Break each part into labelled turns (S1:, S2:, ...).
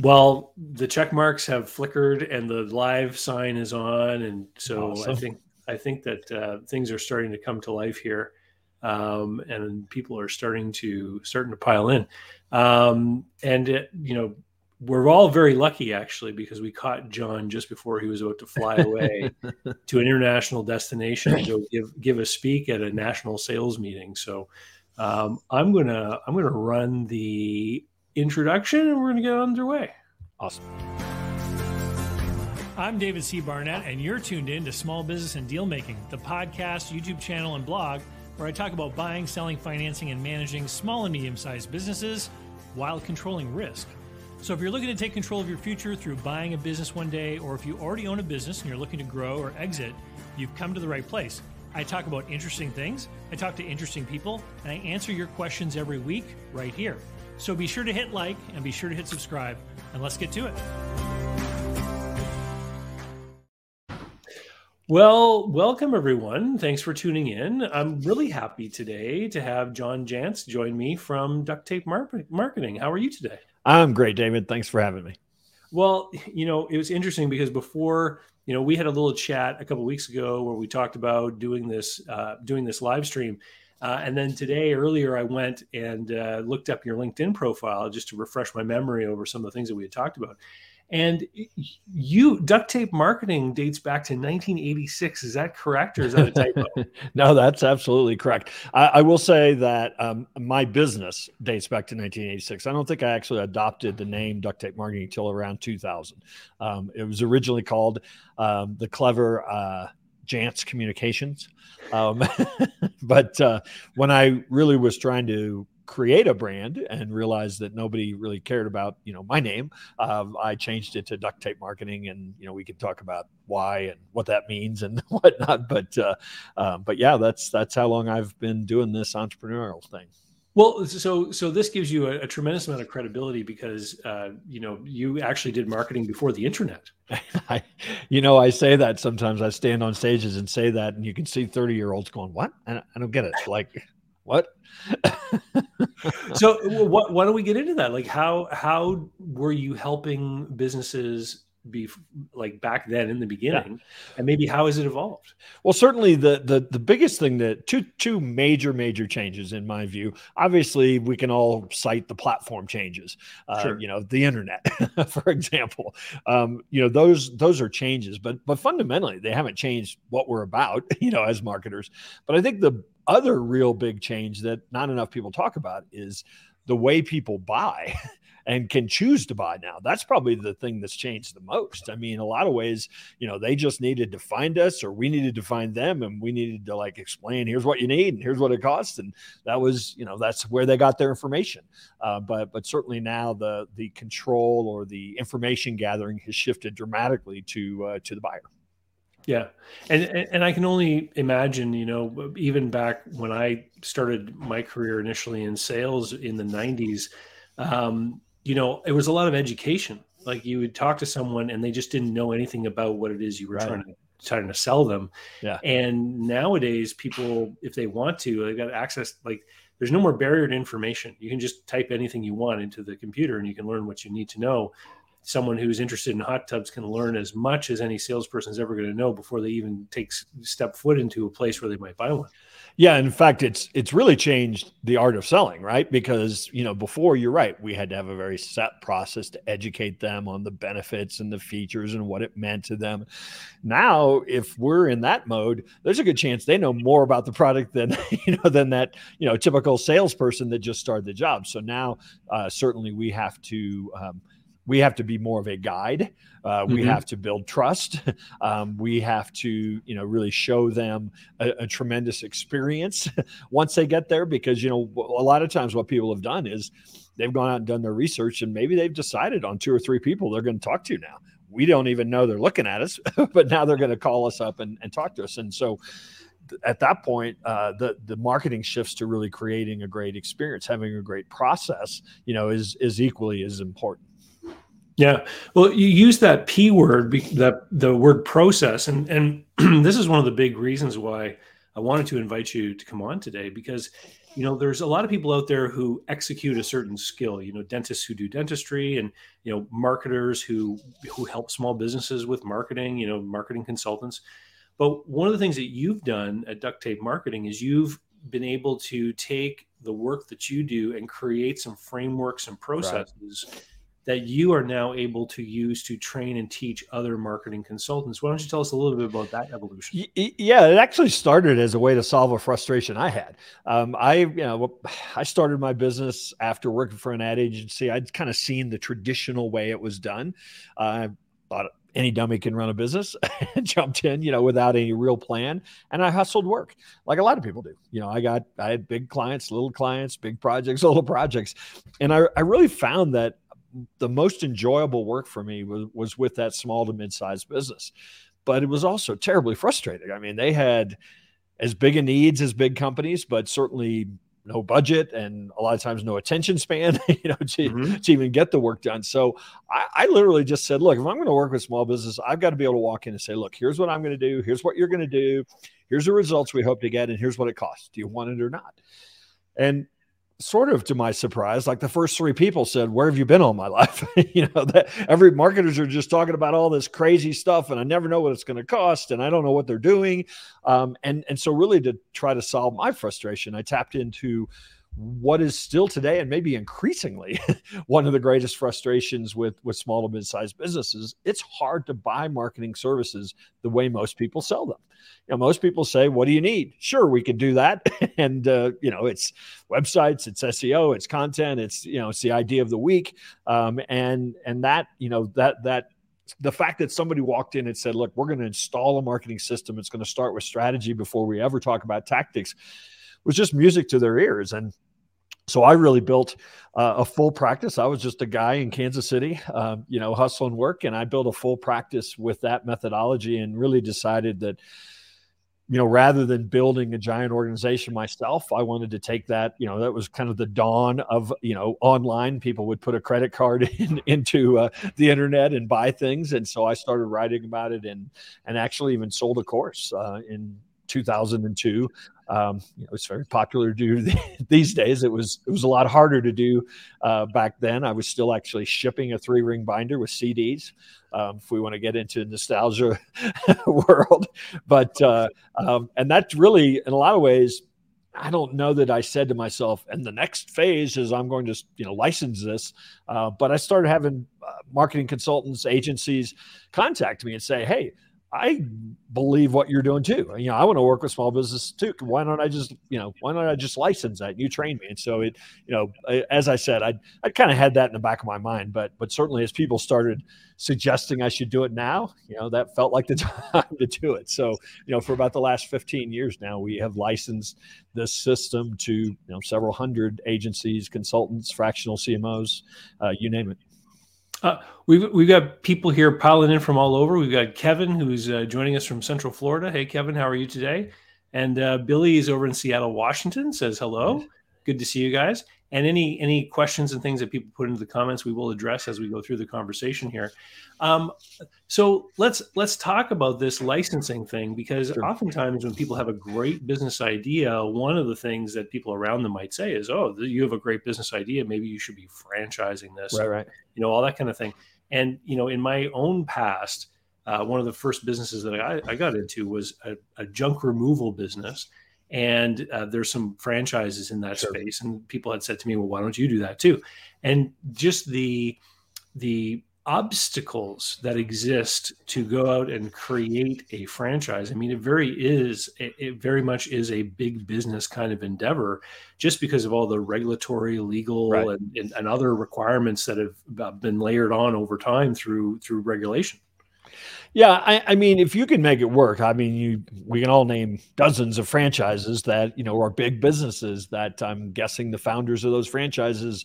S1: Well, the check marks have flickered and the live sign is on, and so awesome. I think I think that uh, things are starting to come to life here, um, and people are starting to starting to pile in. Um, and it, you know, we're all very lucky actually because we caught John just before he was about to fly away to an international destination to go give give a speak at a national sales meeting. So um, I'm gonna I'm gonna run the introduction and we're gonna get underway.
S2: Awesome.
S3: I'm David C. Barnett, and you're tuned in to Small Business and Deal Making, the podcast, YouTube channel, and blog where I talk about buying, selling, financing, and managing small and medium sized businesses while controlling risk. So, if you're looking to take control of your future through buying a business one day, or if you already own a business and you're looking to grow or exit, you've come to the right place. I talk about interesting things, I talk to interesting people, and I answer your questions every week right here. So, be sure to hit like and be sure to hit subscribe, and let's get to it.
S1: Well, welcome everyone. Thanks for tuning in. I'm really happy today to have John Jantsch join me from Duct Tape Marketing. How are you today?
S2: I'm great, David. Thanks for having me.
S1: Well, you know, it was interesting because before, you know, we had a little chat a couple weeks ago where we talked about doing this, uh, doing this live stream, uh, and then today, earlier, I went and uh, looked up your LinkedIn profile just to refresh my memory over some of the things that we had talked about. And you duct tape marketing dates back to 1986. Is that correct, or is that a typo?
S2: no, that's absolutely correct. I, I will say that um, my business dates back to 1986. I don't think I actually adopted the name duct tape marketing until around 2000. Um, it was originally called um, the Clever uh, Jantsch Communications, um, but uh, when I really was trying to create a brand and realized that nobody really cared about you know my name um, i changed it to duct tape marketing and you know we can talk about why and what that means and whatnot. But uh, uh, but yeah that's that's how long i've been doing this entrepreneurial thing
S1: well, so so this gives you a, a tremendous amount of credibility because uh, you know you actually did marketing before the internet.
S2: I, you know, I say that sometimes. I stand on stages and say that, and you can see thirty year olds going, "What? I don't, I don't get it." Like, what?
S1: so what, why don't we get into that? Like how how were you helping businesses be like back then in the beginning yeah. and maybe how has it evolved?
S2: Well certainly the the the biggest thing that two two major major changes in my view. Obviously we can all cite the platform changes uh, sure. you know the internet for example. Um, you know those those are changes but but fundamentally they haven't changed what we're about you know as marketers. But i think the other real big change that not enough people talk about is the way people buy and can choose to buy now. That's probably the thing that's changed the most. I mean, a lot of ways, you know, they just needed to find us or we needed to find them and we needed to like explain here's what you need and here's what it costs. And that was, you know, that's where they got their information. Uh, but but certainly now the the control or the information gathering has shifted dramatically to uh, to the buyer.
S1: Yeah, and and I can only imagine, you know, even back when I started my career initially in sales in the '90s, um, you know, it was a lot of education. Like you would talk to someone and they just didn't know anything about what it is you were right. trying to trying to sell them. Yeah. And nowadays, people, if they want to, they've got access. Like, there's no more barrier to information. You can just type anything you want into the computer, and you can learn what you need to know someone who's interested in hot tubs can learn as much as any salesperson is ever going to know before they even take step foot into a place where they might buy one.
S2: Yeah, in fact, it's it's really changed the art of selling, right? Because you know before you're right, we had to have a very set process to educate them on the benefits and the features and what it meant to them. Now, if we're in that mode, there's a good chance they know more about the product than you know than that you know typical salesperson that just started the job. So now, uh, certainly, we have to. Um, we have to be more of a guide. Uh, we mm-hmm. have to build trust. Um, we have to, you know, really show them a, a, tremendous experience once they get there. Because you know, a lot of times what people have done is they've gone out and done their research, and maybe they've decided on two or three people they're going to talk to now. We don't even know they're looking at us, but now they're going to call us up and, and talk to us. And so, at that point, uh, the the marketing shifts to really creating a great experience, having a great process. You know, is is equally as important.
S1: Yeah. Well, you use that P word, that the word process, and and this is one of the big reasons why I wanted to invite you to come on today because you know, there's a lot of people out there who execute a certain skill. You know, dentists who do dentistry, and you know, marketers who who help small businesses with marketing. You know, marketing consultants. But one of the things that you've done at Duct Tape Marketing is you've been able to take the work that you do and create some frameworks and processes right that you are now able to use to train and teach other marketing consultants. Why don't you tell us a little bit about that evolution?
S2: Yeah, it actually started as a way to solve a frustration I had. Um, I, you know, I started my business after working for an ad agency. I'd kind of seen the traditional way it was done. Uh, I thought any dummy can run a business jumped in, you know, without any real plan. And I hustled work like a lot of people do. You know, I got, I had big clients, little clients, big projects, little projects. And I, I really found that the most enjoyable work for me was, was with that small to mid-sized business. But it was also terribly frustrating. I mean they had as big a needs as big companies but certainly no budget and a lot of times no attention span you know to, mm-hmm. to even get the work done. So I, I literally just said look if i'm going to work with small business i've got to be able to walk in and say look here's what i'm going to do. Here's what you're going to do. Here's the results we hope to get and here's what it costs. Do you want it or not and sort of to my surprise, like the first three people said, "Where have you been all my life?" you know, that every marketers are just talking about all this crazy stuff, and I never know what it's going to cost, and I don't know what they're doing. Um, and and so, really, to try to solve my frustration, I tapped into what is still today and maybe increasingly one of the greatest frustrations with with small to mid-sized businesses it's hard to buy marketing services the way most people sell them. You know most people say what do you need? Sure we can do that. And uh, you know it's websites it's seo it's content it's you know it's the idea of the week. Um, and and that you know that that the fact that somebody walked in and said look we're going to install a marketing system. It's going to start with strategy before we ever talk about tactics was just music to their ears. And so I really built uh, a full practice. I was just a guy in Kansas City, um, you know, hustling work, and I built a full practice with that methodology, and really decided that, you know, rather than building a giant organization myself, I wanted to take that. You know, that was kind of the dawn of you know online. People would put a credit card in, into uh, the internet and buy things, and so I started writing about it, and and actually even sold a course uh, in 2002 um, you know, it's very popular to do these days. It was it was a lot harder to do uh, back then. I was still actually shipping a three ring binder with CDs. Um, if we want to get into nostalgia world, but uh, um, and that's really in a lot of ways. I don't know that I said to myself, and the next phase is I'm going to, you know, license this. Uh, but I started having uh, marketing consultants, agencies contact me and say, hey, I believe what you're doing too. You know, I want to work with small business too. Why don't I just, you know, why don't I just license that? And you train me. And so it, you know, as I said, I I kind of had that in the back of my mind, but but certainly as people started suggesting I should do it now, you know, that felt like the time to do it. So, you know, for about the last 15 years now, we have licensed this system to, you know, several hundred agencies, consultants, fractional CMOs, uh, you name it.
S1: Uh, we've we've got people here piling in from all over. We've got Kevin who's uh, joining us from Central Florida. Hey, Kevin, how are you today? And uh, Billy is over in Seattle, Washington. Says hello. Good to see you guys. And any any questions and things that people put into the comments, we will address as we go through the conversation here. Um, so let's let's talk about this licensing thing because sure. oftentimes when people have a great business idea, one of the things that people around them might say is, "Oh, you have a great business idea. Maybe you should be franchising this."
S2: Right, right.
S1: You know, all that kind of thing. And you know, in my own past, uh, one of the first businesses that I, I got into was a, a junk removal business and uh, there's some franchises in that sure. space and people had said to me well why don't you do that too and just the the obstacles that exist to go out and create a franchise i mean it very is it, it very much is a big business kind of endeavor just because of all the regulatory legal right. and, and, and other requirements that have uh, been layered on over time through through regulation
S2: yeah, I, I, mean, if you can make it work, I mean, you we can all name dozens of franchises that you know are big businesses that I'm guessing the founders of those franchises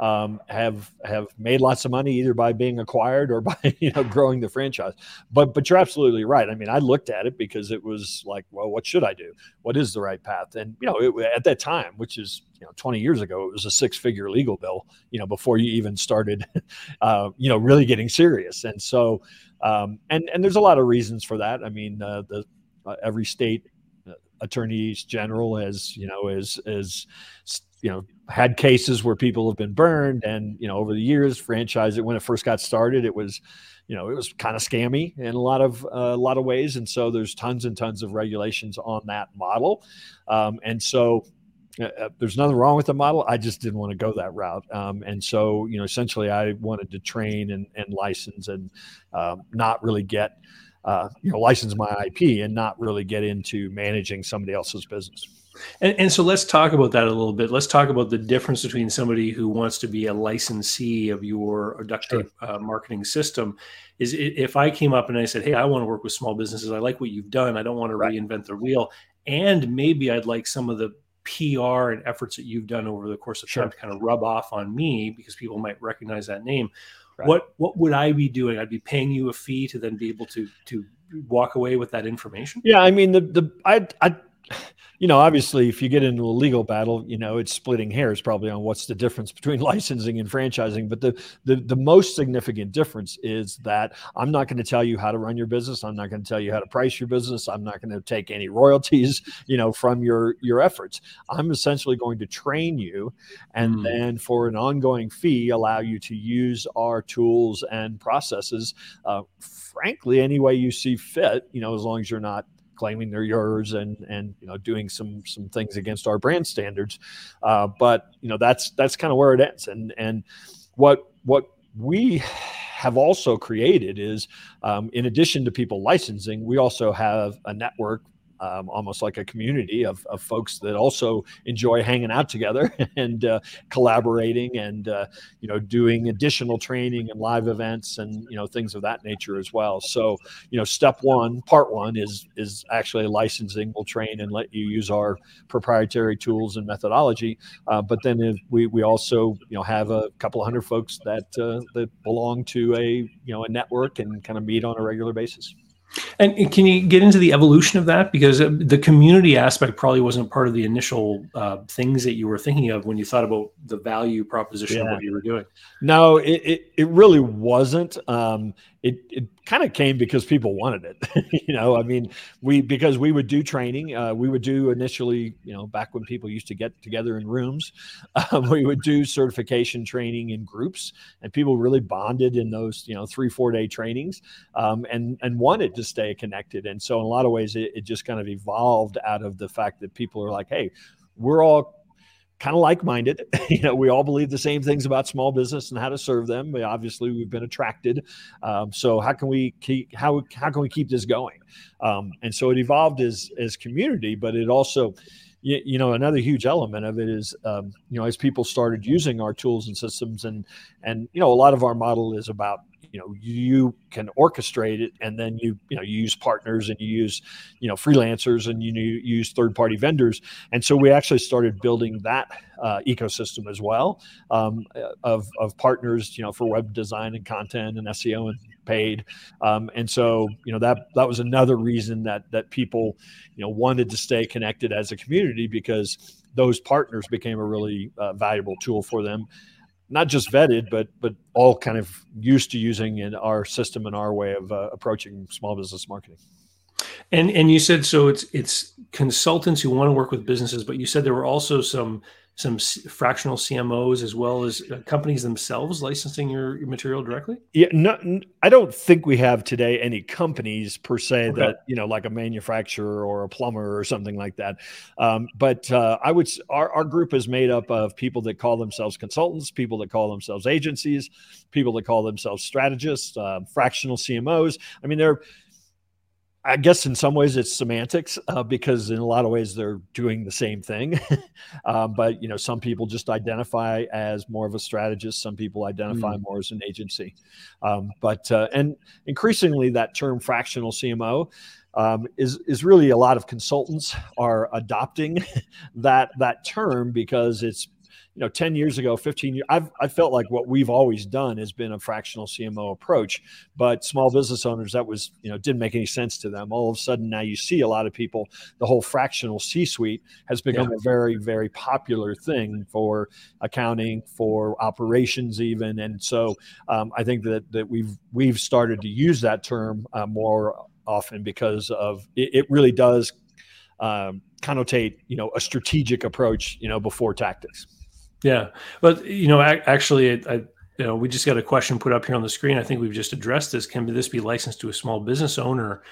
S2: um, have have made lots of money either by being acquired or by you know growing the franchise. But but you're absolutely right. I mean, I looked at it because it was like, well, what should I do? What is the right path? And you know, it, at that time, which is you know 20 years ago, it was a six figure legal bill. You know, before you even started, uh, you know, really getting serious. And so, um, and and there's a lot of reasons for that. I mean, uh, the uh, every state attorneys general has you know as as you know had cases where people have been burned. And you know over the years franchise it when it first got started it was you know it was kind of scammy in a lot of uh, a lot of ways. And so there's tons and tons of regulations on that model. Um, and so uh, uh, there's nothing wrong with the model. I just didn't want to go that route. Um, and so, you know, essentially I wanted to train and, and license and um, not really get, uh, you know, license my IP and not really get into managing somebody else's business.
S1: And, and, so let's talk about that a little bit. Let's talk about the difference between somebody who wants to be a licensee of your duct tape sure. uh, marketing system. Is if I came up and I said, "Hey, I want to work with small businesses. I like what you've done. I don't want to right. reinvent the wheel, and maybe I'd like some of the PR and efforts that you've done over the course of sure. time to kind of rub off on me because people might recognize that name. Right. What what would I be doing? I'd be paying you a fee to then be able to to walk away with that information.
S2: Yeah, I mean the the I I you know, obviously, if you get into a legal battle, you know, it's splitting hairs probably on what's the difference between licensing and franchising. But the the, the most significant difference is that I'm not going to tell you how to run your business. I'm not going to tell you how to price your business. I'm not going to take any royalties, you know, from your your efforts. I'm essentially going to train you, and mm. then for an ongoing fee, allow you to use our tools and processes. Uh, frankly, any way you see fit, you know, as long as you're not claiming they're yours and and you know doing some some things against our brand standards. Uh, but you know that's that's kind of where it ends. And and what what we have also created is um, in addition to people licensing, we also have a network um, almost like a community of, of folks that also enjoy hanging out together and uh, collaborating and uh, you know doing additional training and live events and you know things of that nature as well. So you know step one, part one is is actually licensing. We'll train and let you use our proprietary tools and methodology. Uh, but then we we also you know have a couple hundred folks that uh, that belong to a you know a network and kind of meet on a regular basis.
S1: And can you get into the evolution of that? Because uh, the community aspect probably wasn't part of the initial uh, things that you were thinking of when you thought about the value proposition yeah. of what you were doing.
S2: No, it, it, it really wasn't. Um, it, it kind of came because people wanted it. you know, I mean, we because we would do training. Uh, we would do initially, you know, back when people used to get together in rooms, um, we would do certification training in groups, and people really bonded in those, you know, three four day trainings, um, and and wanted to stay connected. And so, in a lot of ways, it, it just kind of evolved out of the fact that people are like, hey, we're all kind of like-minded. you know, we all believe the same things about small business and how to serve them. Obviously, we've been attracted. Um, so how can we keep how how can we keep this going? Um, and so it evolved as as community, but it also you, you, know another huge element of it is um, you know as people started using our tools and systems and and you know a lot of our model is about you know you can orchestrate it and then you you know you use partners and you use you know freelancers and you, use third party vendors. And so we actually started building that uh, ecosystem as well um, of, of partners you know for web design and content and seo and paid. Um, and so you know that that was another reason that that people you know wanted to stay connected as a community because those partners became a really uh, valuable tool for them not just vetted, but but all kind of used to using in our system and our way of uh, approaching small business marketing.
S1: And and you said so it's it's consultants who want to work with businesses, but you said there were also some some fractional CMOs as well as uh, companies themselves licensing your, your, material directly?
S2: Yeah, no, I don't think we have today any companies per se okay. that you know, like a manufacturer or a plumber or something like that. Um, but uh, I would our our group is made up of people that call themselves consultants, people that call themselves agencies, people that call themselves strategists, uh, fractional CMOs. I mean, they're I guess in some ways it's semantics uh, because in a lot of ways they're doing the same thing. um, but you know, some people just identify as more of a strategist. Some people identify mm. more as an agency. Um, but uh, and increasingly, that term fractional CMO um, is is really a lot of consultants are adopting that that term because it's you know 10 years ago 15 years I've, i felt like what we've always done has been a fractional cmo approach but small business owners that was you know didn't make any sense to them all of a sudden now you see a lot of people the whole fractional c suite has become yeah. a very very popular thing for accounting for operations even and so um, i think that that we've we've started to use that term uh, more often because of it, it really does um, connotate you know a strategic approach you know before tactics.
S1: Yeah, but you know, actually, I, you know, we just got a question put up here on the screen. I think we've just addressed this. Can this be licensed to a small business owner?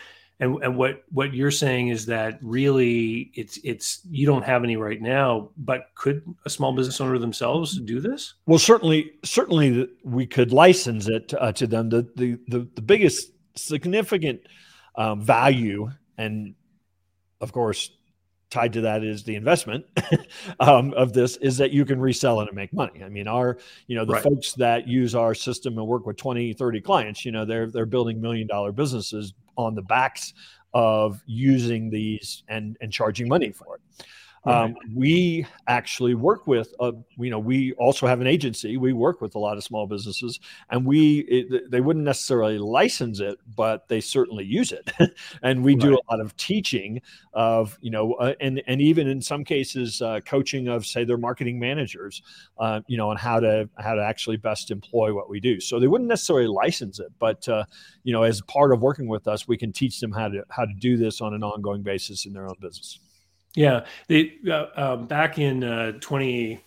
S1: And, and what what you're saying is that really it's it's you don't have any right now, but could a small business owner themselves do this?
S2: Well, certainly, certainly we could license it uh, to them. The, the the the biggest significant um, value, and of course, tied to that is the investment um, of this is that you can resell it and make money. I mean, our, you know, the right. folks that use our system and work with 20, 30 clients, you know, they're, they're building million dollar businesses on the backs of using these and, and charging money for it. Um, we actually work with, uh, you know, we also have an agency. We work with a lot of small businesses, and we it, they wouldn't necessarily license it, but they certainly use it. and we right. do a lot of teaching of, you know, uh, and and even in some cases, uh, coaching of say their marketing managers, uh, you know, on how to how to actually best employ what we do. So they wouldn't necessarily license it, but uh, you know, as part of working with us, we can teach them how to how to do this on an ongoing basis in their own business.
S1: Yeah, the uh, um, back in uh, twenty,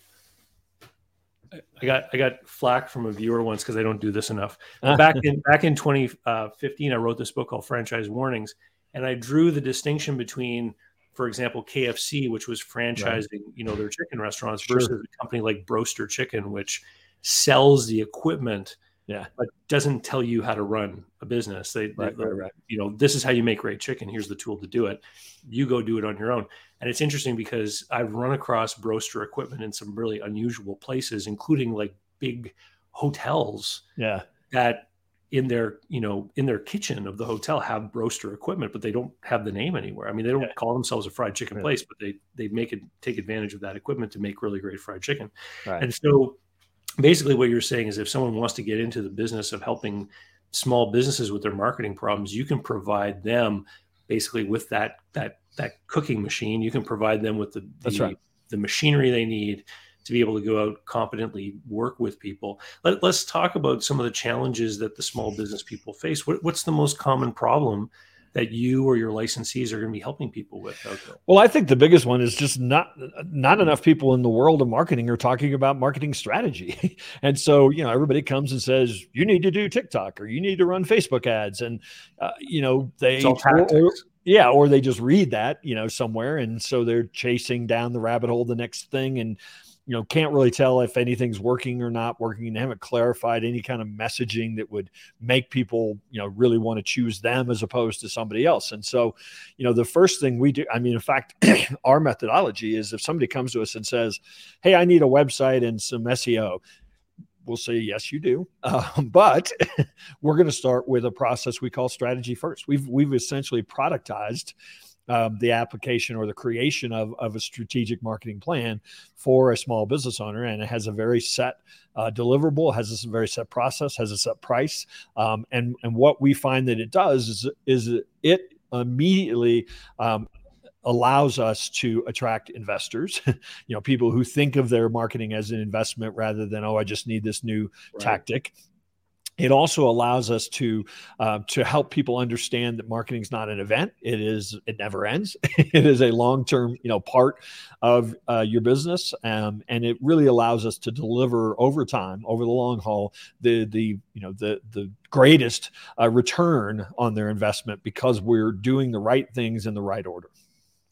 S1: I got I got flack from a viewer once because I don't do this enough. back in back in twenty uh, I wrote this book called Franchise Warnings, and I drew the distinction between, for example, KFC, which was franchising, right. you know, their chicken restaurants, versus sure. a company like Broaster Chicken, which sells the equipment
S2: yeah
S1: but doesn't tell you how to run a business they, right, they, right. you know this is how you make great chicken here's the tool to do it you go do it on your own and it's interesting because i've run across broaster equipment in some really unusual places including like big hotels
S2: yeah
S1: that in their you know in their kitchen of the hotel have broaster equipment but they don't have the name anywhere i mean they don't yeah. call themselves a fried chicken place but they they make it take advantage of that equipment to make really great fried chicken right. and so basically what you're saying is if someone wants to get into the business of helping small businesses with their marketing problems you can provide them basically with that that that cooking machine you can provide them with the
S2: the, right.
S1: the machinery they need to be able to go out competently work with people Let, us talk about some of the challenges that the small business people face what, what's the most common problem that you or your licensees are going to be helping people with
S2: Well, I think the biggest one is just not not enough people in the world of marketing are talking about marketing strategy. and so, you know, everybody comes and says, you need to do TikTok or you need to run Facebook ads. And, uh, you know, they, or, yeah, or they just read that, you know, somewhere. And so they're chasing down the rabbit hole, the next thing. And, you know, can't really tell if anything's working or not working. They haven't clarified any kind of messaging that would make people, you know, really want to choose them as opposed to somebody else. And so, you know, the first thing we do, I mean, in fact, our methodology is if somebody comes to us and says, Hey, I need a website and some SEO, we'll say yes you do um, but we're going to start with a process we call strategy first we've we've essentially productized um, the application or the creation of, of a strategic marketing plan for a small business owner. And it has a very set uh, deliverable, has a very set process, has a set price. Um, and, and what we find that it does is, is it immediately um, allows us to attract investors you know people who think of their marketing as an investment rather than oh i just need this new right. tactic. It also allows us to uh, to help people understand that marketing is not an event. It is it never ends. It is a long term you know part of uh, your business um, and it really allows us to deliver over time over the long haul the the you know the the greatest uh, return on their investment because we're doing the right things in the right order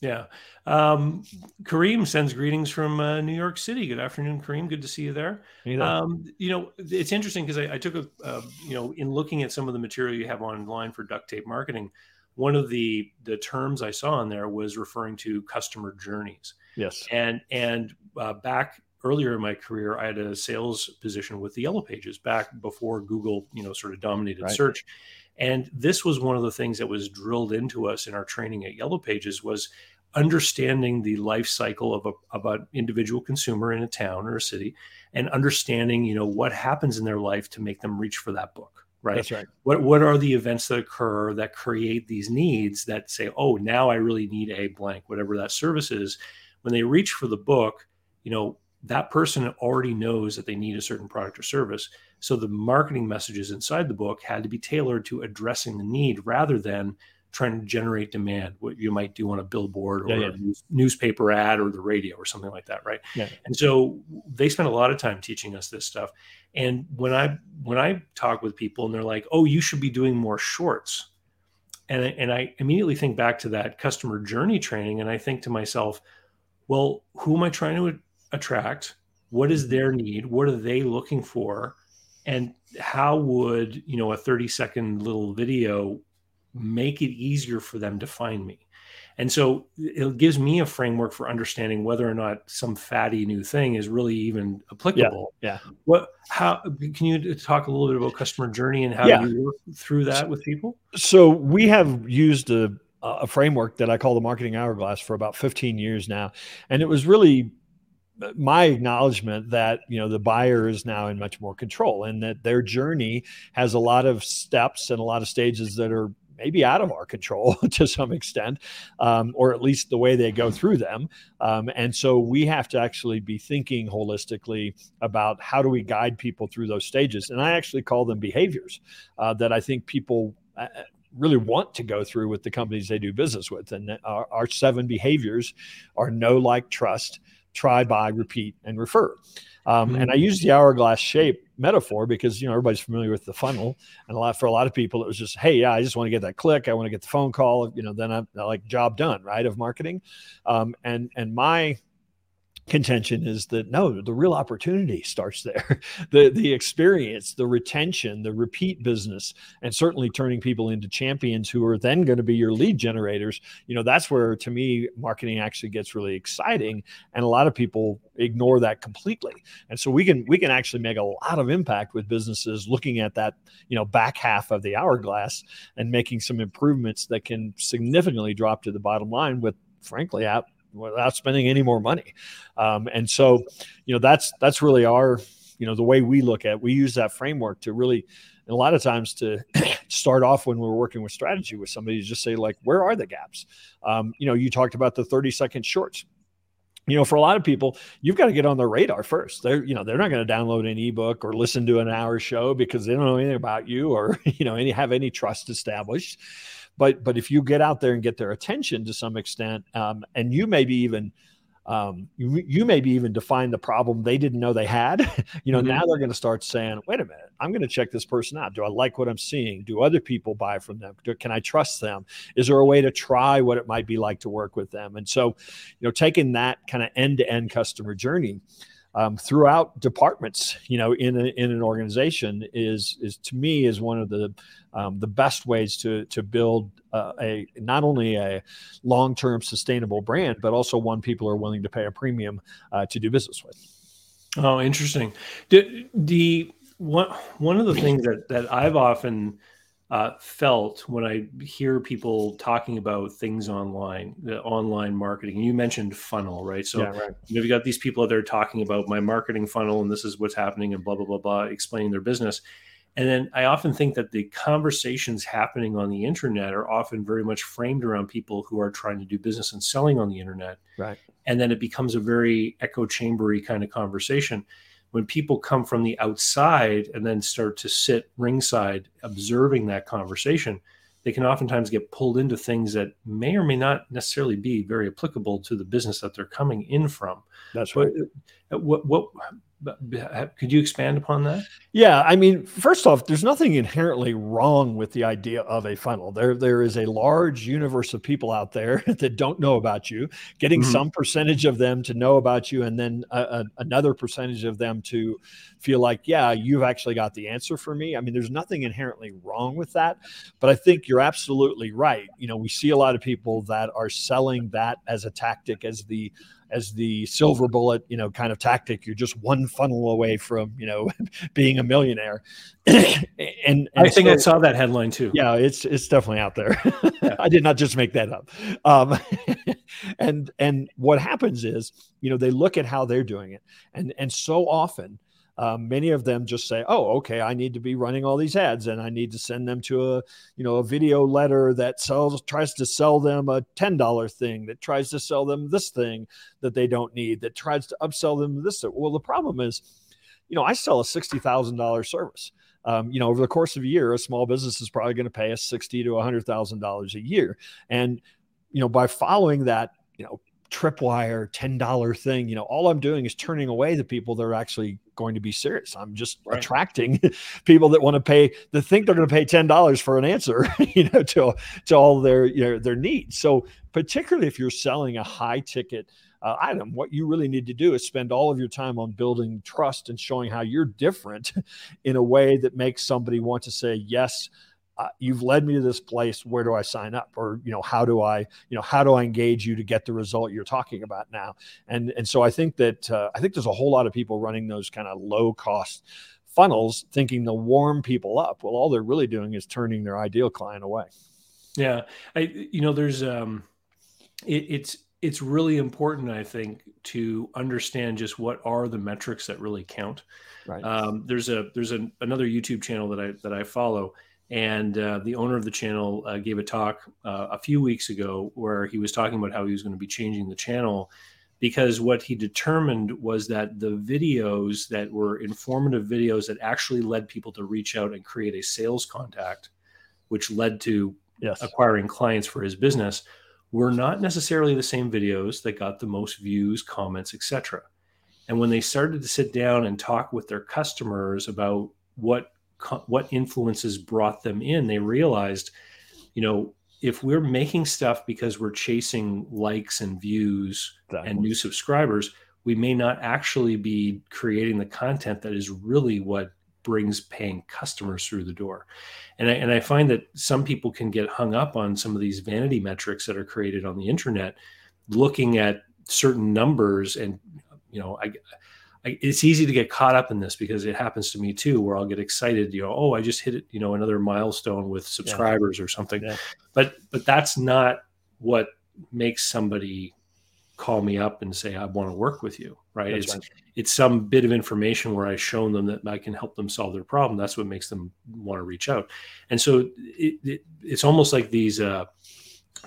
S1: yeah. Um, Kareem sends greetings from uh, New York City. Good afternoon, Kareem. Good to see you there. Um, you know, it's interesting because I, I, took a, uh, you know, in looking at some of the material you have online for duct tape marketing, one of the the terms I saw in there was referring to customer journeys.
S2: Yes.
S1: And and uh, back earlier in my career, I had a sales position with the Yellow Pages back before Google, you know, sort of dominated right. search. And this was one of the things that was drilled into us in our training at Yellow Pages was understanding the life cycle of a of an individual consumer in a town or a city and understanding, you know, what happens in their life to make them reach for that book. Right.
S2: That's right.
S1: What what are the events that occur that create these needs that say, oh, now I really need a blank, whatever that service is. When they reach for the book, you know, that person already knows that they need a certain product or service. So the marketing messages inside the book had to be tailored to addressing the need rather than trying to generate demand, what you might do on a billboard or
S2: yeah, yeah.
S1: a news, newspaper ad or the radio or something like that, right?
S2: Yeah.
S1: And so they spend a lot of time teaching us this stuff. And when I when I talk with people and they're like, "Oh, you should be doing more shorts," and I, and I immediately think back to that customer journey training, and I think to myself, "Well, who am I trying to attract? What is mm-hmm. their need? What are they looking for?" And how would you know a 30 second little video make it easier for them to find me. And so it gives me a framework for understanding whether or not some fatty new thing is really even applicable.
S2: Yeah.
S1: yeah. What how can you talk a little bit about customer journey and how
S2: yeah.
S1: you work through that with people?
S2: So we have used a a framework that I call the marketing hourglass for about 15 years now. And it was really uh, my acknowledgement that you know the buyer is now in much more control and that their journey has a lot of steps and a lot of stages that are maybe out of our control to some extent, um, or at least the way they go through them. Um, and so we have to actually be thinking holistically about how do we guide people through those stages. And I actually call them behaviors uh, that I think people. Uh, really want to go through with the companies they do business with. And our, our seven behaviors are know like, trust, try, buy, repeat, and refer. Um, mm-hmm. And I use the hourglass shape metaphor because you know everybody's familiar with the funnel, and a lot for a lot of people it was just, hey, yeah, I just want to get that click, I want to get the phone call, you know, then I'm like job done, right? Of marketing, um, and and my contention is that no the real opportunity starts there. The the experience the retention the repeat business and certainly turning people into champions who are then going to be your lead generators you know that's where to me marketing actually gets really exciting and a lot of people ignore that completely. And so we can we can actually make a lot of impact with businesses looking at that you know back half of the hourglass and making some improvements that can significantly drop to the bottom line with frankly out without spending any more money. Um, and so, you know, that's that's really our, you know, the way we look at. It. We use that framework to really, and a lot of times to start off when we're working with strategy with somebody, just say like, where are the gaps? Um, you know, you talked about the thirty second shorts you know for a lot of people you've got to get on their radar first they're you know they're not going to download an ebook or listen to an hour show because they don't know anything about you or you know any have any trust established but but if you get out there and get their attention to some extent, um, and you maybe even um, you, you maybe even define the problem they didn't know they had. you know, mm-hmm. now they're going to start saying, "Wait a minute, I'm going to check this person out. Do I like what I'm seeing? Do other people buy from them? Do, can I trust them? Is there a way to try what it might be like to work with them?" And so, you know, taking that kind of end-to-end customer journey um, throughout departments, you know, in a, in an organization is is to me is one of the um, the best ways to to build uh, a not only a long term sustainable brand, but also one people are willing to pay a premium uh, to do business with.
S1: Oh, interesting. The, the one one of the things that that I've often uh, felt when I hear people talking about things online, the online marketing. And you mentioned funnel, right? So yeah, right. you've got these people out there talking about my marketing funnel and this is what's happening and blah blah blah blah, explaining their business. And then I often think that the conversations happening on the internet are often very much framed around people who are trying to do business and selling on the internet.
S2: Right.
S1: And then it becomes a very echo chambery kind of conversation when people come from the outside and then start to sit ringside observing that conversation, they can oftentimes get pulled into things that may or may not necessarily be very applicable to the business that they're coming in from.
S2: That's right.
S1: Uh, what, what, could you expand upon that?
S2: Yeah, I mean, first off, there's nothing inherently wrong with the idea of a funnel. There, there is a large universe of people out there that don't know about you. Getting mm-hmm. some percentage of them to know about you, and then a, a, another percentage of them to feel like, yeah, you've actually got the answer for me. I mean, there's nothing inherently wrong with that, but I think you're absolutely right. You know, we see a lot of people that are selling that as a tactic, as the as the silver bullet, you know, kind of tactic. You're just one funnel away from, you know, being a millionaire.
S1: and, and, I think so, I saw that headline too.
S2: Yeah, it's it's definitely out there. yeah. I did not just make that up. Um, and and what happens is, you know, they look at how they're doing it, and and so often um, many of them just say, "Oh, okay, I need to be running all these ads, and I need to send them to a, you know, a video letter that sells tries to sell them a ten dollar thing, that tries to sell them this thing that they don't need, that tries to upsell them this." Well, the problem is, you know, I sell a sixty thousand dollar service. um, you know, over the course of a year, a small business is probably going to pay us sixty to hundred thousand dollars a year, and you know, by following that, you know, tripwire $10 thing you know all i'm doing is turning away the people that are actually going to be serious i'm just right. attracting people that want to pay that think they're going to pay $10 for an answer you know to, to all their you know, their needs so particularly if you're selling a high ticket uh, item. What you really need to do is spend all of your time on building trust and showing how you're different in a way that makes somebody want to say, yes, uh, you've led me to this place where do i sign up? Or you know how do i you know how do i engage you to get the result you're talking about now? And and so i think that uh, i think there's a whole lot of people running those kind of low cost funnels thinking they'll warm people up well all they're really doing is turning their ideal client away.
S1: Yeah. I you know there's um it, it's it's really important i think to understand just what are the metrics that really count. Right. Um, there's a there's a, another youtube channel that i that i follow and uh, the owner of the channel uh, gave a talk uh, a few weeks ago where he was talking about how he was going to be changing the channel because what he determined was that the videos that were informative videos that actually led people to reach out and create a sales contact, which led to yes. acquiring clients for his business, were not necessarily the same videos that got the most views, comments, etc. And when they started to sit down and talk with their customers about what what influences brought them in they realized you know if we're making stuff because we're chasing likes and views and new subscribers we may not actually be creating the content that is really what brings paying customers through the door. And I, and I find that some people can get hung up on some of these vanity metrics that are created on the internet looking at certain numbers and you know i it's easy to get caught up in this because it happens to me too, where I'll get excited, you know, oh, I just hit it, you know, another milestone with subscribers yeah. or something. Yeah. But but that's not what makes somebody call me up and say I want to work with you, right? That's it's right. it's some bit of information where I've shown them that I can help them solve their problem. That's what makes them want to reach out. And so it, it, it's almost like these uh,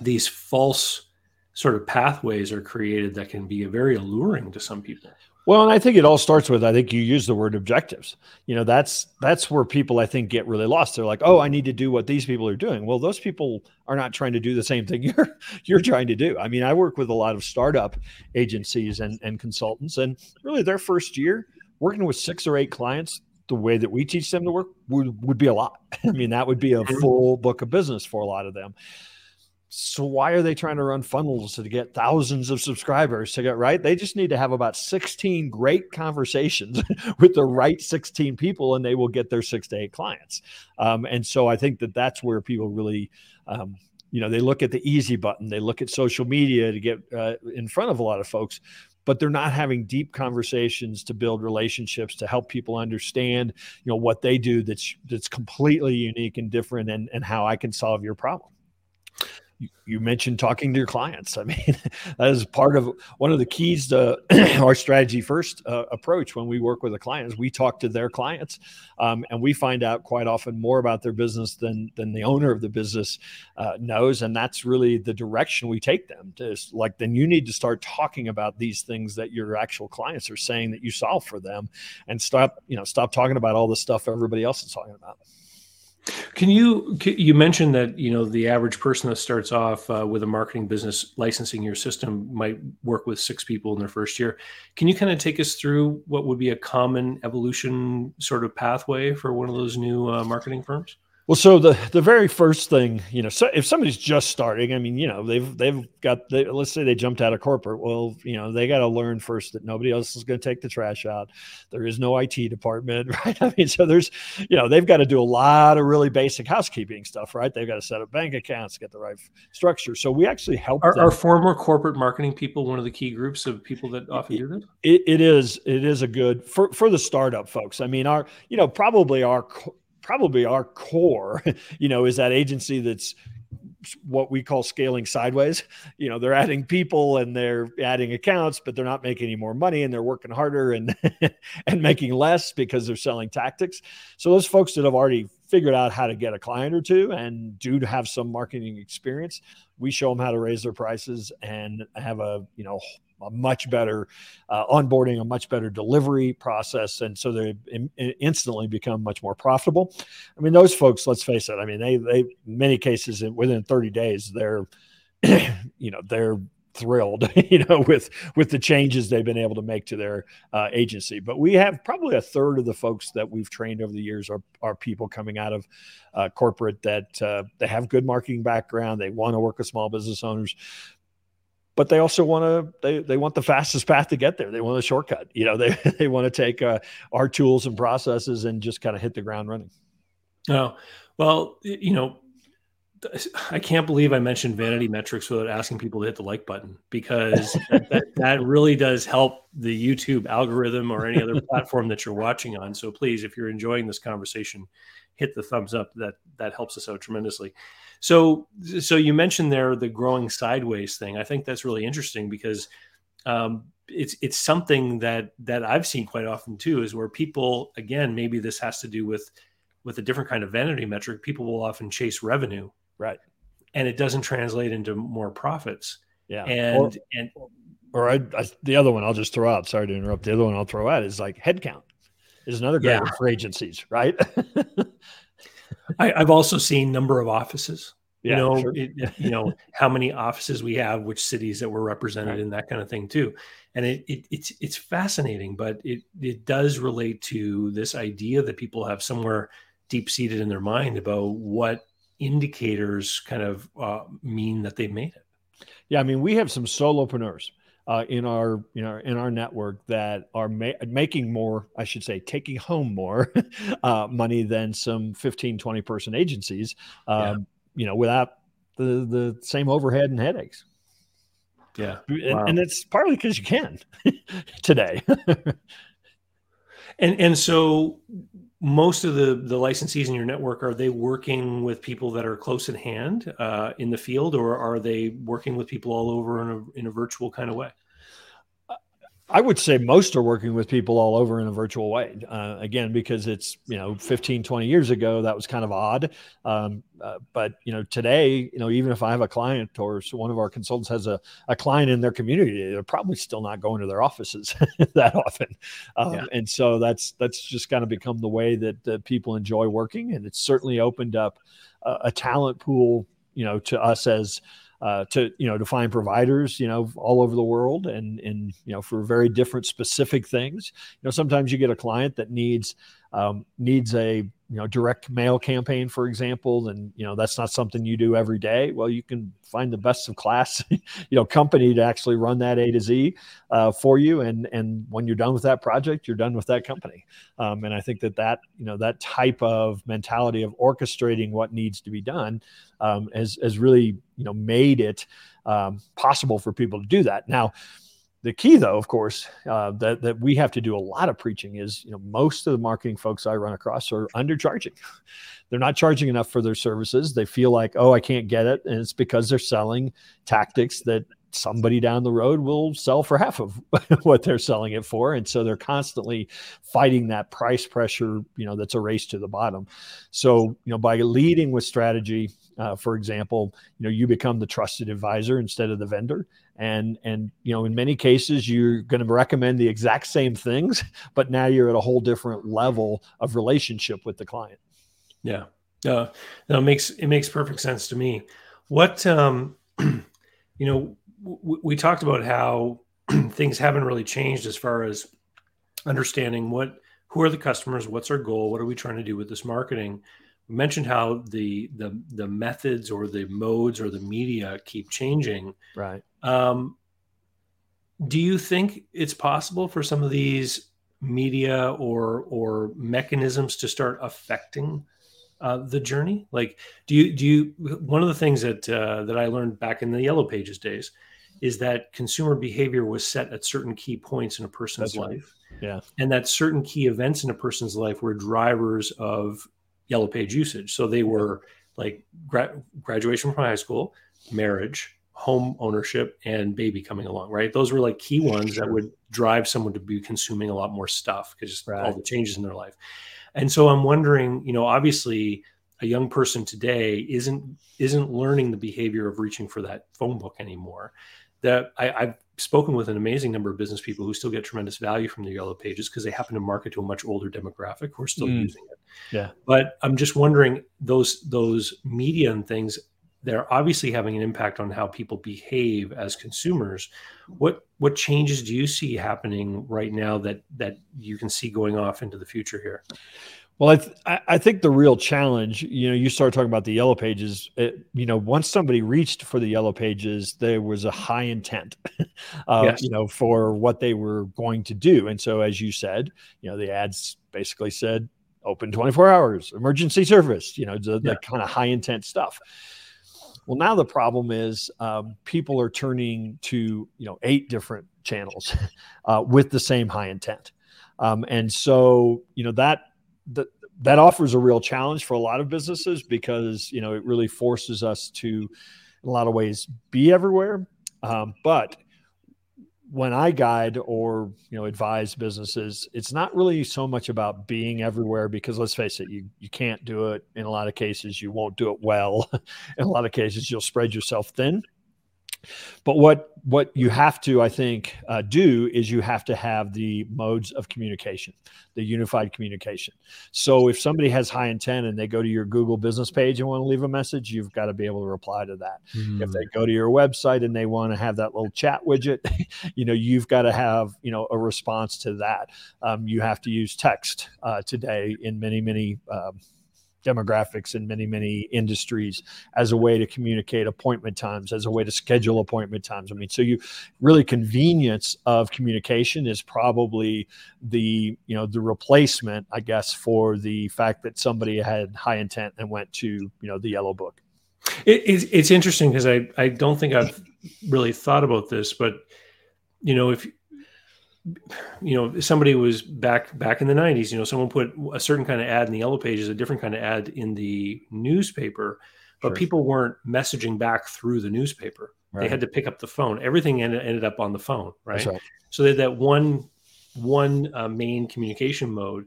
S1: these false sort of pathways are created that can be very alluring to some people.
S2: Well, and I think it all starts with I think you use the word objectives. You know, that's that's where people I think get really lost. They're like, "Oh, I need to do what these people are doing." Well, those people are not trying to do the same thing you're you're trying to do. I mean, I work with a lot of startup agencies and and consultants and really their first year working with 6 or 8 clients the way that we teach them to work would, would be a lot. I mean, that would be a mm-hmm. full book of business for a lot of them. So why are they trying to run funnels to get thousands of subscribers to get right? They just need to have about 16 great conversations with the right 16 people, and they will get their six to eight clients. Um, and so I think that that's where people really, um, you know, they look at the easy button, they look at social media to get uh, in front of a lot of folks, but they're not having deep conversations to build relationships to help people understand, you know, what they do that's that's completely unique and different, and and how I can solve your problem you mentioned talking to your clients. I mean, that is part of one of the keys to our strategy first uh, approach when we work with a client is we talk to their clients um, and we find out quite often more about their business than than the owner of the business uh, knows, and that's really the direction we take them. To like, then you need to start talking about these things that your actual clients are saying that you solve for them, and stop you know stop talking about all the stuff everybody else is talking about.
S1: Can you you mentioned that you know the average person that starts off uh, with a marketing business licensing your system might work with six people in their first year. Can you kind of take us through what would be a common evolution sort of pathway for one of those new uh, marketing firms?
S2: Well, so the the very first thing, you know, so if somebody's just starting, I mean, you know, they've they've got they, let's say they jumped out of corporate. Well, you know, they got to learn first that nobody else is going to take the trash out. There is no IT department, right? I mean, so there's, you know, they've got to do a lot of really basic housekeeping stuff, right? They've got to set up bank accounts, get the right structure. So we actually help.
S1: Are, are former corporate marketing people one of the key groups of people that often do this?
S2: It, it is. It is a good for for the startup folks. I mean, our you know probably our probably our core, you know, is that agency that's what we call scaling sideways. You know, they're adding people and they're adding accounts, but they're not making any more money and they're working harder and and making less because they're selling tactics. So those folks that have already figured out how to get a client or two and do have some marketing experience, we show them how to raise their prices and have a, you know, a much better uh, onboarding, a much better delivery process, and so they in, instantly become much more profitable. I mean, those folks, let's face it. I mean, they they many cases within 30 days they're you know they're thrilled you know with with the changes they've been able to make to their uh, agency but we have probably a third of the folks that we've trained over the years are, are people coming out of uh, corporate that uh, they have good marketing background they want to work with small business owners but they also want to they, they want the fastest path to get there. They want a shortcut you know they, they want to take uh, our tools and processes and just kind of hit the ground running.
S1: Oh well you know I can't believe I mentioned vanity metrics without asking people to hit the like button because that, that, really does help the YouTube algorithm or any other platform that you're watching on. So please, if you're enjoying this conversation, hit the thumbs up. That that helps us out tremendously. So so you mentioned there the growing sideways thing. I think that's really interesting because um, it's it's something that that I've seen quite often too. Is where people again maybe this has to do with with a different kind of vanity metric. People will often chase revenue
S2: Right.
S1: And it doesn't translate into more profits.
S2: Yeah.
S1: And
S2: or,
S1: and
S2: or I, I, the other one I'll just throw out. Sorry to interrupt. The other one I'll throw out is like headcount is another great yeah. for agencies, right?
S1: I, have also seen number of offices.
S2: Yeah,
S1: you know,
S2: sure.
S1: it, you know how many offices we have, which cities that were represented, right. and that kind of thing too. And it, it, it's it's fascinating, but it it does relate to this idea that people have somewhere deep seated in their mind about what indicators kind of uh, mean that they made it?
S2: Yeah, I mean, we have some solopreneurs uh, in our you know in our network that are ma- making more, I should say, taking home more uh, money than some 15, 20 person agencies. Um, yeah. You know, without the the same overhead and headaches.
S1: Yeah,
S2: and, wow. and it's partly because you can today.
S1: and and so most of the the licensees in your network are they working with people that are close at hand uh, in the field or are they working with people all over in a, in a virtual kind of way
S2: I would say most are working with people all over in a virtual way. Uh, again, because it's, you know, 15, 20 years ago, that was kind of odd. Um, uh, but, you know, today, you know, even if I have a client or one of our consultants has a, a client in their community, they're probably still not going to their offices that often. Um, yeah. And so that's, that's just kind of become the way that uh, people enjoy working. And it's certainly opened up a, a talent pool, you know, to us as, uh, to you know to find providers you know all over the world and and you know for very different specific things. You know sometimes you get a client that needs um, needs a you know direct mail campaign for example then you know that's not something you do every day. Well you can find the best of class you know company to actually run that a to z uh, for you. And and when you're done with that project you're done with that company. Um, and i think that that you know that type of mentality of orchestrating what needs to be done um, has has really you know made it um, possible for people to do that. Now the key though of course uh, that, that we have to do a lot of preaching is you know most of the marketing folks i run across are undercharging. They're not charging enough for their services. They feel like oh i can't get it and it's because they're selling tactics that somebody down the road will sell for half of what they're selling it for. And so they're constantly fighting that price pressure you know that's a race to the bottom. So you know by leading with strategy uh, for example you know you become the trusted advisor instead of the vendor and and you know in many cases you're going to recommend the exact same things but now you're at a whole different level of relationship with the client.
S1: Yeah. Uh, no, it makes it makes perfect sense to me. What um you know w- we talked about how things haven't really changed as far as understanding what who are the customers what's our goal what are we trying to do with this marketing mentioned how the the the methods or the modes or the media keep changing
S2: right
S1: um, do you think it's possible for some of these media or or mechanisms to start affecting uh, the journey? Like, do you do you? One of the things that uh, that I learned back in the Yellow Pages days is that consumer behavior was set at certain key points in a person's That's life.
S2: Right. Yeah,
S1: and that certain key events in a person's life were drivers of Yellow Page usage. So they were like gra- graduation from high school, marriage, home ownership and baby coming along, right? Those were like key ones that would drive someone to be consuming a lot more stuff because right. all the changes in their life. And so I'm wondering, you know, obviously a young person today isn't isn't learning the behavior of reaching for that phone book anymore. That I, I've spoken with an amazing number of business people who still get tremendous value from the yellow pages because they happen to market to a much older demographic who are still mm. using it.
S2: Yeah.
S1: But I'm just wondering those those media and things they're obviously having an impact on how people behave as consumers. What what changes do you see happening right now that that you can see going off into the future here?
S2: Well, I, th- I think the real challenge, you know, you start talking about the yellow pages. It, you know, once somebody reached for the yellow pages, there was a high intent, uh, yes. you know, for what they were going to do. And so, as you said, you know, the ads basically said open 24 hours, emergency service, you know, the, yeah. the kind of high intent stuff. Well, now the problem is um, people are turning to you know eight different channels uh, with the same high intent, um, and so you know that that that offers a real challenge for a lot of businesses because you know it really forces us to in a lot of ways be everywhere. Um, but when i guide or you know advise businesses it's not really so much about being everywhere because let's face it you you can't do it. In a lot of cases you won't do it well. In a lot of cases you'll spread yourself thin but what what you have to, I think, uh, do is you have to have the modes of communication, the unified communication. So if somebody has high intent and they go to your Google business page and want to leave a message, you've got to be able to reply to that. Mm. If they hmm. go to your website and they want to have that little chat widget, you know, you've got to have you know a response to that. Um, you have to use text uh, today in many many. Um, demographics in many many industries as a way to communicate appointment times as a way to schedule appointment times. I mean so you really convenience of communication is probably the you know the replacement i guess for the fact that somebody had high intent and went to you know the yellow book.
S1: It, it's, it's interesting because i i don't think i've really thought about this but you know if you know somebody was back back in the 90s you know someone put a certain kind of ad in the yellow pages a different kind of ad in the newspaper but sure. people weren't messaging back through the newspaper right. they had to pick up the phone everything ended, ended up on the phone right, right. so they had that one one uh, main communication mode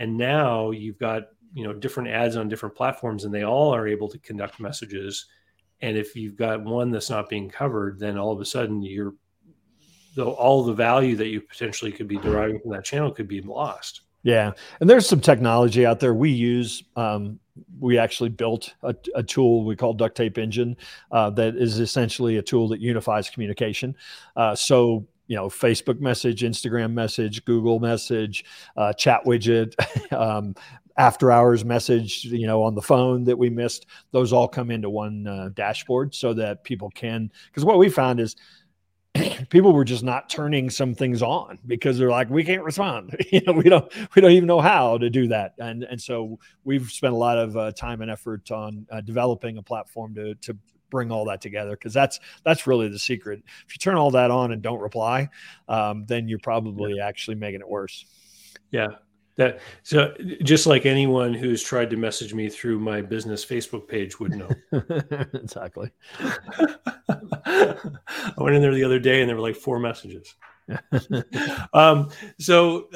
S1: and now you've got you know different ads on different platforms and they all are able to conduct messages and if you've got one that's not being covered then all of a sudden you're the, all the value that you potentially could be deriving from that channel could be lost.
S2: Yeah, and there's some technology out there we use. Um, we actually built a, a, tool we call Duct Tape Engine uh, that is essentially a tool that unifies communication. Uh, so you know, Facebook message, Instagram message, Google message, uh, chat widget, um, after hours message, you know, on the phone that we missed. Those all come into one uh, dashboard so that people can. Because what we found is people were just not turning some things on because they're like we can't respond. You know we don't we don't even know how to do that. And and so we've spent a lot of uh, time and effort on uh, developing a platform to to bring all that together because that's that's really the secret. If you turn all that on and don't reply um, then you're probably yeah. actually making it worse.
S1: Yeah that so just like anyone who's tried to message me through my business Facebook page would know.
S2: exactly.
S1: I went in there the other day and there were like four messages. um, so,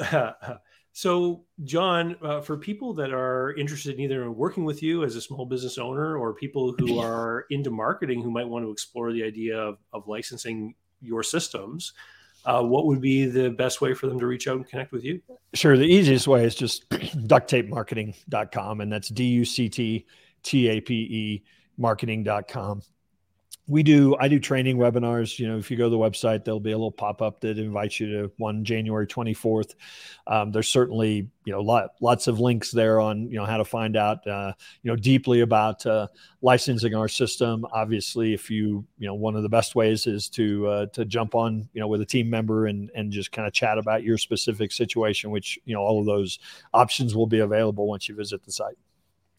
S1: so John, uh, for people that are interested in either working with you as a small business owner or people who are into marketing who might want to explore the idea of, of licensing your systems, uh, what would be the best way for them to reach out and connect with you?
S2: Sure. The easiest way is just ducttapemarketing.com, and that's D U C T T A P E marketing.com we do i do training webinars you know if you go to the website there'll be a little pop-up that invites you to one january 24th um, there's certainly you know lot, lots of links there on you know how to find out uh, you know deeply about uh, licensing our system. Obviously if you you know one of the best ways is to uh, to jump on you know with a team member and and just kind of chat about your specific situation which you know all of those options will be available once you visit the site.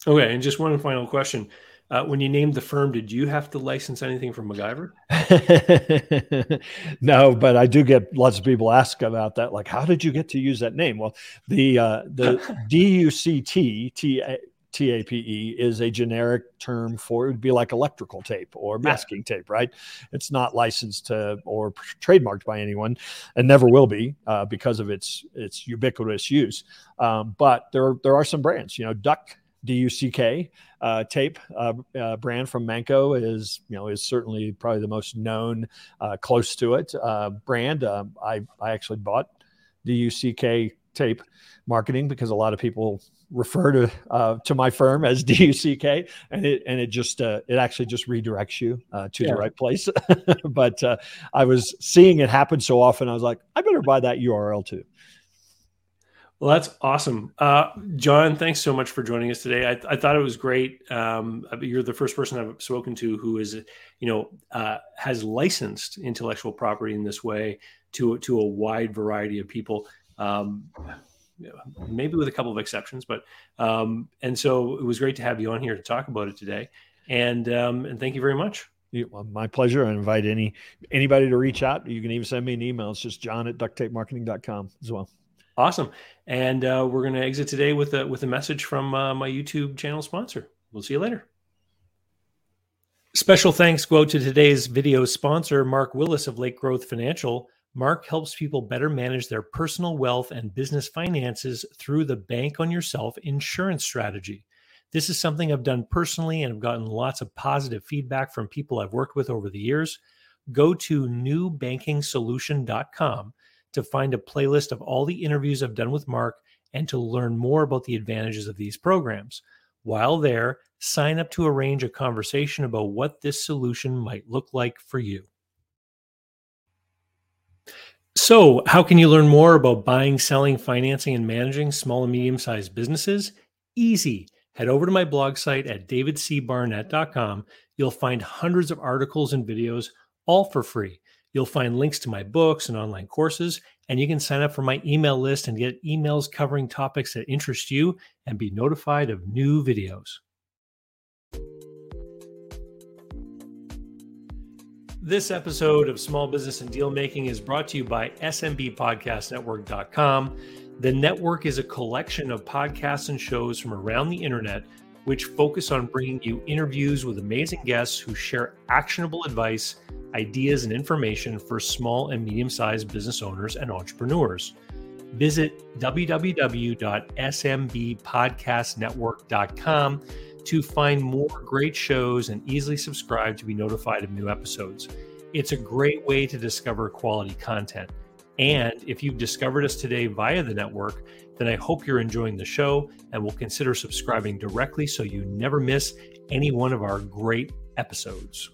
S1: Okay and just one final question uh, when you named the firm, did you have to license anything from MacGyver?
S2: no, but I do get lots of people ask about that. Like, how did you get to use that name? Well, the uh, the D U C T T A T A P E is a generic term for it would be like electrical tape or masking yeah. tape, right? It's not licensed to or trademarked by anyone, and never will be uh, because of its its ubiquitous use. Um, but there there are some brands, you know, Duck DUCK uh, tape uh, uh, brand from Manco is you know is certainly probably the most known uh, close to it uh, brand. I I actually bought DUCK tape marketing because a lot of people refer to uh, to my firm as DUCK, and it and it just uh, it actually just redirects you uh, to yeah. the right place. but I was seeing it happen so often, I was like, I better buy that URL too.
S1: Well, that's awesome. Uh, John, thanks so much for joining us today. I, I thought it was great. Um, you're the first person I've spoken to who is, you know, uh, has licensed intellectual property in this way to, to a wide variety of people. Um, maybe with a couple of exceptions, but um, and so it was great to have you on here to talk about it today. And um, and thank you very much.
S2: well, my pleasure. I invite any anybody to reach out. You can even send me an email. It's just john at ducttapemarketing.com as well.
S1: Awesome. And uh, we're going to exit today with a with a message from uh, my YouTube channel sponsor. We'll see you later. Special thanks go to today's video sponsor, Mark Willis of Lake Growth Financial. Mark helps people better manage their personal wealth and business finances through the Bank on Yourself insurance strategy. This is something I've done personally and I've gotten lots of positive feedback from people I've worked with over the years. Go to newbankingsolution.com to find a playlist of all the interviews I've done with Mark and to learn more about the advantages of these programs. While there, sign up to arrange a conversation about what this solution might look like for you. So, how can you learn more about buying, selling, financing, and managing small and medium sized businesses? Easy. Head over to my blog site at davidcbarnett.com. You'll find hundreds of articles and videos, all for free. You'll find links to my books and online courses, and you can sign up for my email list and get emails covering topics that interest you and be notified of new videos. This episode of Small Business and Deal Making is brought to you by SMBPodcastNetwork.com. The network is a collection of podcasts and shows from around the internet which focus on bringing you interviews with amazing guests who share actionable advice ideas, and information for small and medium sized business owners and entrepreneurs. Visit www.smbpodcastnetwork.com to find more great shows and easily subscribe to be notified of new episodes. It's a great way to discover quality content. And if you've discovered us today via the network, then I hope you're enjoying the show and will consider subscribing directly so you never miss any one of our great episodes.